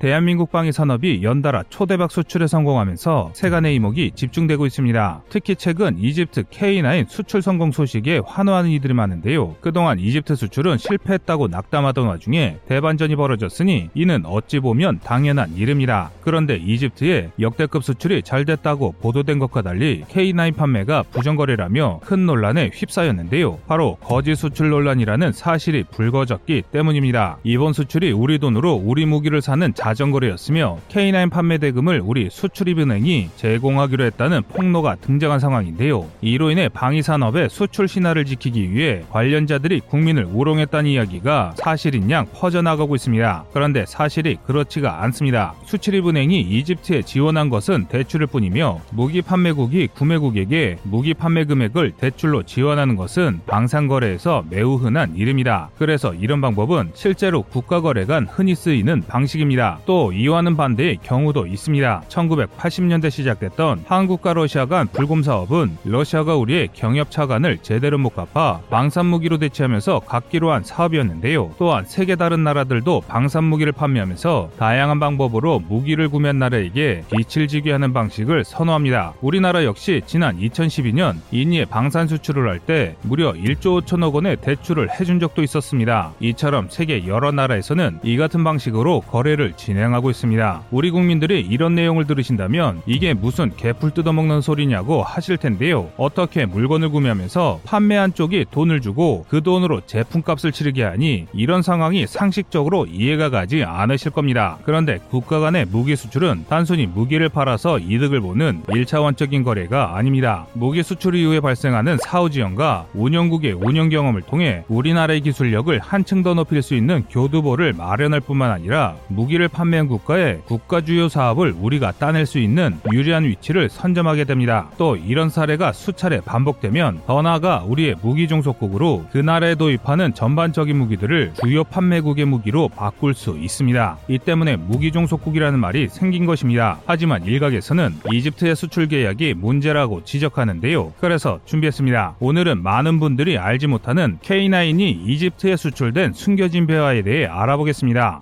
대한민국 방위 산업이 연달아 초대박 수출에 성공하면서 세간의 이목이 집중되고 있습니다. 특히 최근 이집트 K9 수출 성공 소식에 환호하는 이들이 많은데요. 그동안 이집트 수출은 실패했다고 낙담하던 와중에 대반전이 벌어졌으니 이는 어찌 보면 당연한 일입니다. 그런데 이집트의 역대급 수출이 잘 됐다고 보도된 것과 달리 K9 판매가 부정거래라며 큰 논란에 휩싸였는데요. 바로 거짓 수출 논란이라는 사실이 불거졌기 때문입니다. 이번 수출이 우리 돈으로 우리 무기를 사는 자 전거래였으며 K9 판매 대금을 우리 수출입은행이 제공하기로 했다는 폭로가 등장한 상황인데요. 이로 인해 방위 산업의 수출 신화를 지키기 위해 관련자들이 국민을 우롱했다는 이야기가 사실인 양 퍼져나가고 있습니다. 그런데 사실이 그렇지가 않습니다. 수출입은행이 이집트에 지원한 것은 대출일 뿐이며 무기 판매국이 구매국에게 무기 판매 금액을 대출로 지원하는 것은 방산거래에서 매우 흔한 일입니다. 그래서 이런 방법은 실제로 국가거래 간 흔히 쓰이는 방식입니다. 또 이와는 반대의 경우도 있습니다. 1980년대 시작됐던 한국과 러시아 간 불곰 사업은 러시아가 우리의 경협 차관을 제대로 못 갚아 방산무기로 대체하면서 갚기로 한 사업이었는데요. 또한 세계 다른 나라들도 방산무기를 판매하면서 다양한 방법으로 무기를 구매한 나라에게 빛을 지게 하는 방식을 선호합니다. 우리나라 역시 지난 2012년 인니에 방산 수출을 할 때 무려 1조 5천억 원의 대출을 해준 적도 있었습니다. 이처럼 세계 여러 나라에서는 이 같은 방식으로 거래를 진 행하고 있습니다. 우리 국민들이 이런 내용을 들으신다면 이게 무슨 개풀 뜯어먹는 소리냐고 하실 텐데요. 어떻게 물건을 구매하면서 판매한 쪽이 돈을 주고 그 돈으로 제품값을 치르게 하니 이런 상황이 상식적으로 이해가 가지 않으실 겁니다. 그런데 국가 간의 무기 수출은 단순히 무기를 팔아서 이득을 보는 1차원적인 거래가 아닙니다. 무기 수출 이후에 발생하는 사후 지원과 운영국의 운영 경험을 통해 우리나라의 기술력을 한층 더 높일 수 있는 교두보를 마련할 뿐만 아니라 무기를 판 매한 국가의 국가 주요 사업을 우리가 따낼 수 있는 유리한 위치를 선점하게 됩니다. 또 이런 사례가 수차례 반복되면 더 나아가 우리의 무기 종속국으로 그 나라에 도입하는 전반적인 무기들을 주요 판매국의 무기로 바꿀 수 있습니다. 이 때문에 무기 종속국이라는 말이 생긴 것입니다. 하지만 일각에서는 이집트의 수출 계약이 문제라고 지적하는데요. 그래서 준비했습니다. 오늘은 많은 분들이 알지 못하는 K9이 이집트에 수출된 숨겨진 배화에 대해 알아보겠습니다.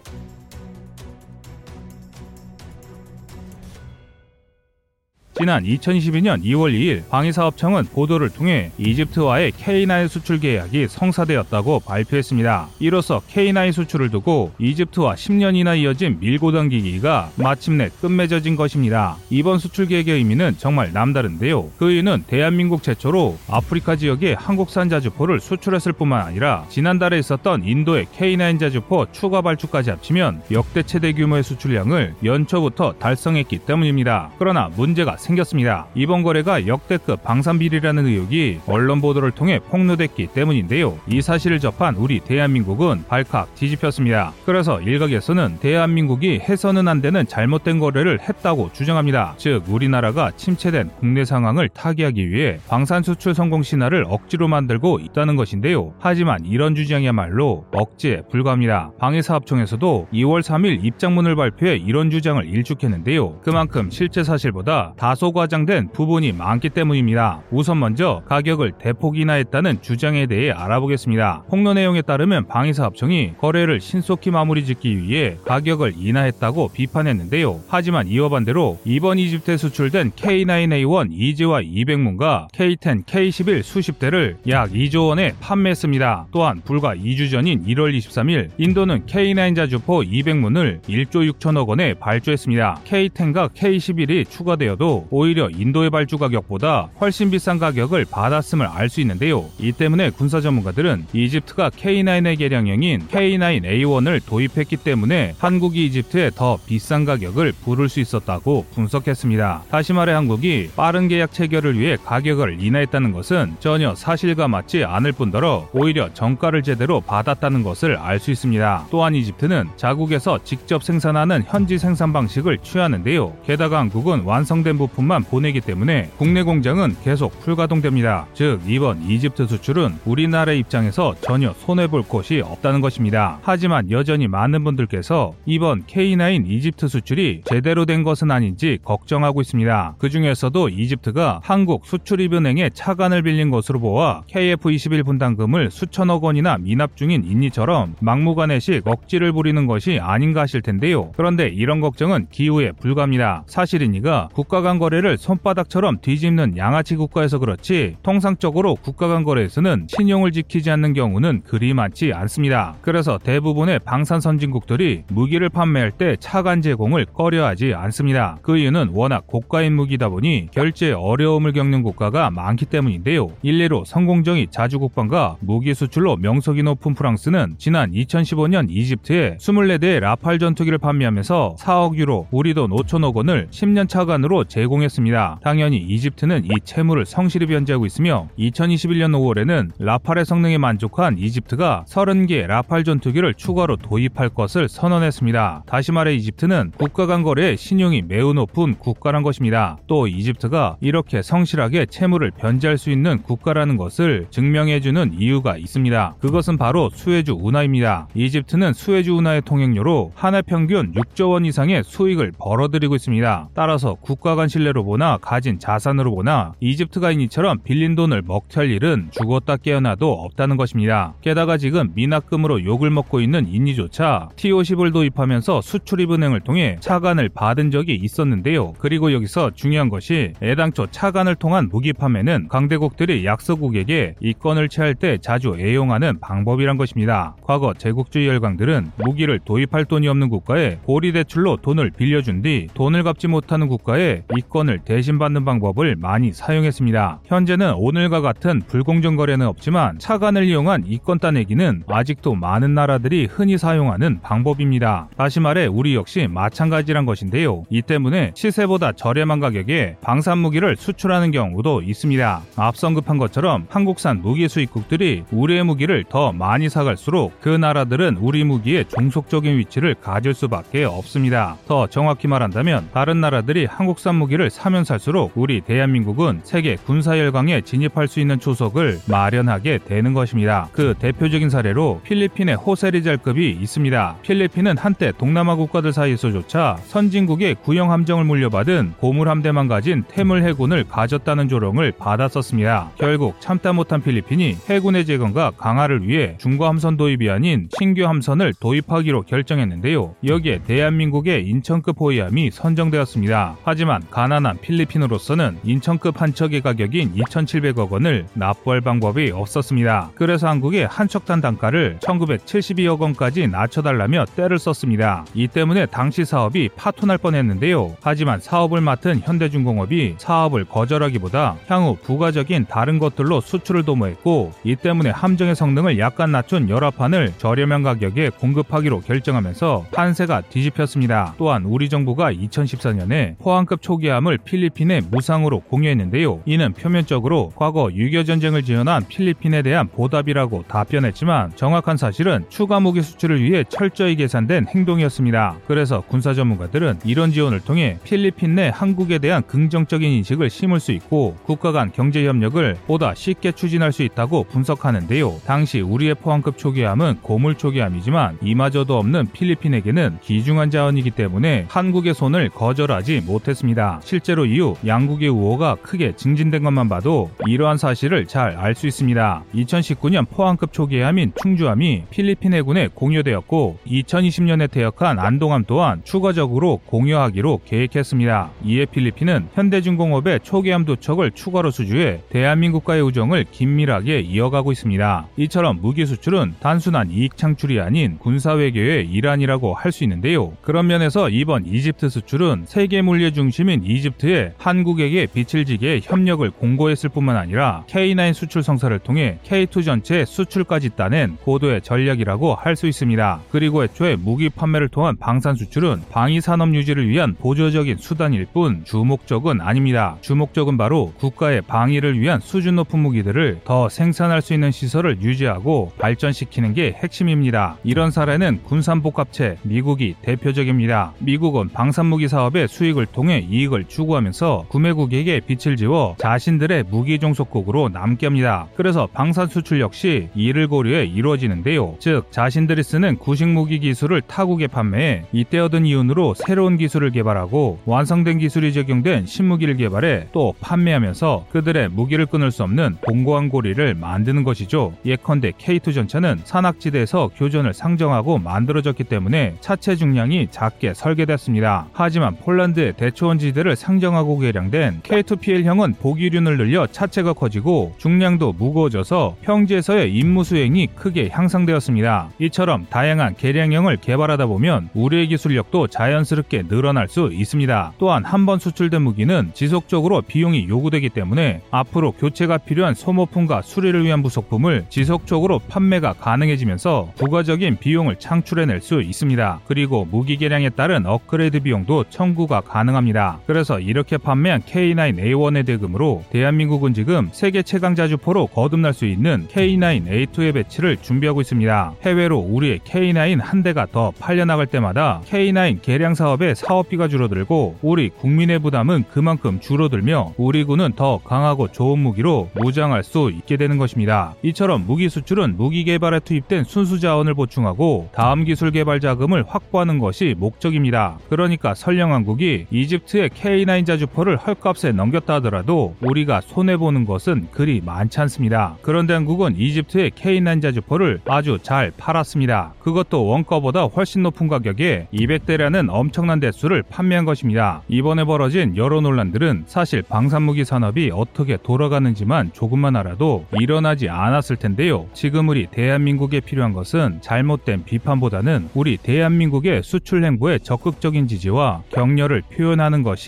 지난 2022년 2월 2일 방위사업청은 보도를 통해 이집트와의 K9 수출 계약이 성사되었다고 발표했습니다. 이로써 K9 수출을 두고 이집트와 10년이나 이어진 밀고 당기기가 마침내 끝맺어진 것입니다. 이번 수출 계획의 의미는 정말 남다른데요. 그 이유는 대한민국 최초로 아프리카 지역에 한국산 자주포를 수출했을 뿐만 아니라 지난달에 있었던 인도의 K9 자주포 추가 발주까지 합치면 역대 최대 규모의 수출량을 연초부터 달성했기 때문입니다. 그러나 문제가 생겼습니다. 이번 거래가 역대급 방산비리라는 의혹이 언론 보도를 통해 폭로됐기 때문인데요. 이 사실을 접한 우리 대한민국은 발칵 뒤집혔습니다. 그래서 일각에서는 대한민국이 해서는 안 되는 잘못된 거래를 했다고 주장합니다. 즉 우리나라가 침체된 국내 상황을 타개하기 위해 방산 수출 성공 신화를 억지로 만들고 있다는 것인데요. 하지만 이런 주장이야말로 억지에 불과합니다. 방위사업청에서도 2월 3일 입장문을 발표해 이런 주장을 일축했는데요. 그만큼 실제 사실보다 다소 과장된 부분이 많기 때문입니다. 우선 먼저 가격을 대폭 인하했다는 주장에 대해 알아보겠습니다. 폭로 내용에 따르면 방위사업청이 거래를 신속히 마무리 짓기 위해 가격을 인하했다고 비판했는데요. 하지만 이와 반대로 이번 이집트에 수출된 K9A1 이지와 200문과 K10, K11 수십 대를 약 2조 원에 판매했습니다. 또한 불과 2주 전인 1월 23일 인도는 K9 자주포 200문을 1조 6천억 원에 발주했습니다. K10과 K11이 추가되어도 오히려 인도의 발주 가격보다 훨씬 비싼 가격을 받았음을 알 수 있는데요. 이 때문에 군사 전문가들은 이집트가 K9의 개량형인 K9A1을 도입했기 때문에 한국이 이집트에 더 비싼 가격을 부를 수 있었다고 분석했습니다. 다시 말해 한국이 빠른 계약 체결을 위해 가격을 인하했다는 것은 전혀 사실과 맞지 않을 뿐더러 오히려 정가를 제대로 받았다는 것을 알 수 있습니다. 또한 이집트는 자국에서 직접 생산하는 현지 생산 방식을 취하는데요. 게다가 한국은 완성된 부품 부품만 보내기 때문에 국내 공장은 계속 불가동됩니다. 즉 이번 이집트 수출은 우리나라 입장에서 전혀 손해볼 곳이 없다는 것입니다. 하지만 여전히 많은 분들께서 이번 K9 이집트 수출이 제대로 된 것은 아닌지 걱정하고 있습니다. 그 중에서도 이집트가 한국 수출입은행에 차관을 빌린 것으로 보아 KF21 분담금을 수천억 원이나 미납 중인 인니처럼 막무가내식 억지를 부리는 것이 아닌가 하실 텐데요. 그런데 이런 걱정은 기후에 불과합니다. 사실은 이가 국가 간 거래를 손바닥처럼 뒤집는 양아치 국가에서 그렇지 통상적으로 국가 간 거래에서는 신용을 지키지 않는 경우는 그리 많지 않습니다. 그래서 대부분의 방산 선진국들이 무기를 판매할 때 차관 제공을 꺼려하지 않습니다. 그 이유는 워낙 고가인 무기다 보니 결제 어려움을 겪는 국가가 많기 때문인데요. 일례로 성공정이 자주국방과 무기 수출로 명석이 높은 프랑스는 지난 2015년 이집트에 24대의 라팔 전투기를 판매하면서 4억 유로, 우리 돈 5천억 원을 10년 차관으로 제공했습니다. 당연히 이집트는 이 채무를 성실히 변제하고 있으며 2021년 5월에는 라팔의 성능에 만족한 이집트가 30개 라팔 전투기를 추가로 도입할 것을 선언했습니다. 다시 말해 이집트는 국가 간 거래에 신용이 매우 높은 국가란 것입니다. 또 이집트가 이렇게 성실하게 채무를 변제할 수 있는 국가라는 것을 증명해주는 이유가 있습니다. 그것은 바로 수에주 운하입니다. 이집트는 수에주 운하의 통행료로 한 해 평균 6조 원 이상의 수익을 벌어들이고 있습니다. 따라서 국가 간 신뢰로 보나 가진 자산으로 보나 이집트가이니처럼 빌린 돈을 먹튀할 일은 죽었다 깨어나도 없다는 것입니다. 게다가 지금 미납금으로 욕을 먹고 있는 인니조차 T50을 도입하면서 수출입은행을 통해 차관을 받은 적이 있었는데요. 그리고 여기서 중요한 것이 애당초 차관을 통한 무기 판매는 강대국들이 약소국에게 이권을 취할 때 자주 애용하는 방법이란 것입니다. 과거 제국주의 열강들은 무기를 도입할 돈이 없는 국가에 고리 대출로 돈을 빌려준 뒤 돈을 갚지 못하는 국가에 이 권을 대신 받는 방법을 많이 사용했습니다. 현재는 오늘과 같은 불공정 거래는 없지만 차관을 이용한 이권 따내기는 아직도 많은 나라들이 흔히 사용하는 방법입니다. 다시 말해 우리 역시 마찬가지란 것인데요. 이 때문에 시세보다 저렴한 가격에 방산 무기를 수출하는 경우도 있습니다. 앞서 언급한 것처럼 한국산 무기 수입국들이 우리의 무기를 더 많이 사갈수록 그 나라들은 우리 무기의 종속적인 위치를 가질 수밖에 없습니다. 더 정확히 말한다면 다른 나라들이 한국산 무기를 사면 살수록 우리 대한민국은 세계 군사열강에 진입할 수 있는 초석을 마련하게 되는 것입니다. 그 대표적인 사례로 필리핀의 호세리잘급이 있습니다. 필리핀은 한때 동남아 국가들 사이에서조차 선진국의 구형 함정을 물려받은 고물 함대만 가진 태물 해군을 가졌다는 조롱을 받았었습니다. 결국 참다 못한 필리핀이 해군의 재건과 강화를 위해 중고 함선 도입이 아닌 신규 함선을 도입하기로 결정했는데요. 여기에 대한민국의 인천급 호위함이 선정되었습니다. 하지만 가난한 필리핀으로서는 인천급 한 척의 가격인 2,700억 원을 납부할 방법이 없었습니다. 그래서 한국의 한 척단 단가를 1972억 원까지 낮춰달라며 때를 썼습니다. 이 때문에 당시 사업이 파토날 뻔했는데요. 하지만 사업을 맡은 현대중공업이 사업을 거절하기보다 향후 부가적인 다른 것들로 수출을 도모했고 이 때문에 함정의 성능을 약간 낮춘 열화판을 저렴한 가격에 공급하기로 결정하면서 판세가 뒤집혔습니다. 또한 우리 정부가 2014년에 포항급 초기 함을 필리핀에 무상으로 공유했는데요. 이는 표면적으로 과거 유교 전쟁을 지원한 필리핀에 대한 보답이라고 답변했지만 정확한 사실은 추가 무기 수출을 위해 철저히 계산된 행동이었습니다. 그래서 군사 전문가들은 이런 지원을 통해 필리핀 내 한국에 대한 긍정적인 인식을 심을 수 있고 국가 간 경제 협력을 보다 쉽게 추진할 수 있다고 분석하는데요. 당시 우리의 포항급 초기함은 고물 초기함이지만 이마저도 없는 필리핀에게는 귀중한 자원이기 때문에 한국의 손을 거절하지 못했습니다. 실제로 이후 양국의 우호가 크게 증진된 것만 봐도 이러한 사실을 잘 알 수 있습니다. 2019년 포항급 초기 함인 충주함이 필리핀 해군에 공유되었고 2020년에 퇴역한 안동함 또한 추가적으로 공유하기로 계획했습니다. 이에 필리핀은 현대중공업의 초기함 도척을 추가로 수주해 대한민국과의 우정을 긴밀하게 이어가고 있습니다. 이처럼 무기 수출은 단순한 이익 창출이 아닌 군사 외교의 일환이라고 할 수 있는데요. 그런 면에서 이번 이집트 수출은 세계 물류 중심인 이 집트에 한국에게 빛을 지게 협력을 공고했을 뿐만 아니라 K9 수출 성사를 통해 K2 전체 수출까지 따낸 고도의 전략이라고 할 수 있습니다. 그리고 애초에 무기 판매를 통한 방산 수출은 방위 산업 유지를 위한 보조적인 수단일 뿐 주목적은 아닙니다. 주목적은 바로 국가의 방위를 위한 수준 높은 무기들을 더 생산할 수 있는 시설을 유지하고 발전시키는 게 핵심입니다. 이런 사례는 군산복합체 미국이 대표적입니다. 미국은 방산무기 사업의 수익을 통해 이익을 추구하면서 구매 국에게 빛을 지워 자신들의 무기 종속국으로 남게 합니다. 그래서 방산 수출 역시 이를 고려해 이루어지는데요. 즉 자신들이 쓰는 구식 무기 기술을 타국에 판매해 이때 얻은 이윤으로 새로운 기술을 개발하고 완성된 기술이 적용된 신무기를 개발해 또 판매하면서 그들의 무기를 끊을 수 없는 공고한 고리를 만드는 것이죠. 예컨대 K2 전차는 산악지대에서 교전을 상정하고 만들어졌기 때문에 차체 중량이 작게 설계됐습니다. 하지만 폴란드의 대초원 지대를 상정하고 개량된 K2PL형은 보기륜을 늘려 차체가 커지고 중량도 무거워져서 평지에서의 임무 수행이 크게 향상되었습니다. 이처럼 다양한 개량형을 개발하다 보면 우리의 기술력도 자연스럽게 늘어날 수 있습니다. 또한 한 번 수출된 무기는 지속적으로 비용이 요구되기 때문에 앞으로 교체가 필요한 소모품과 수리를 위한 부속품을 지속적으로 판매가 가능해지면서 부가적인 비용을 창출해낼 수 있습니다. 그리고 무기 개량에 따른 업그레이드 비용도 청구가 가능합니다. 그래서 이렇게 판매한 K9A1의 대금으로 대한민국은 지금 세계 최강 자 주포로 거듭날 수 있는 K9A2의 배치를 준비하고 있습니다. 해외로 우리의 K9 한 대가 더 팔려나갈 때마다 K9 개량 사업의 사업비가 줄어들고 우리 국민의 부담은 그만큼 줄어들며 우리 군은 더 강하고 좋은 무기로 무장할 수 있게 되는 것입니다. 이처럼 무기 수출은 무기 개발에 투입된 순수 자원을 보충하고 다음 기술 개발 자금을 확보하는 것이 목적입니다. 그러니까 설령 한국이 이집트의 K9 자주포를 헐값에 넘겼다 하더라도 우리가 손해보는 것은 그리 많지 않습니다. 그런데 한국은 이집트의 K9 자주포를 아주 잘 팔았습니다. 그것도 원가보다 훨씬 높은 가격에 200대라는 엄청난 대수를 판매한 것입니다. 이번에 벌어진 여러 논란들은 사실 방산무기 산업이 어떻게 돌아가는지만 조금만 알아도 일어나지 않았을 텐데요. 지금 우리 대한민국에 필요한 것은 잘못된 비판보다는 우리 대한민국의 수출 행보에 적극적인 지지와 격려를 표현하는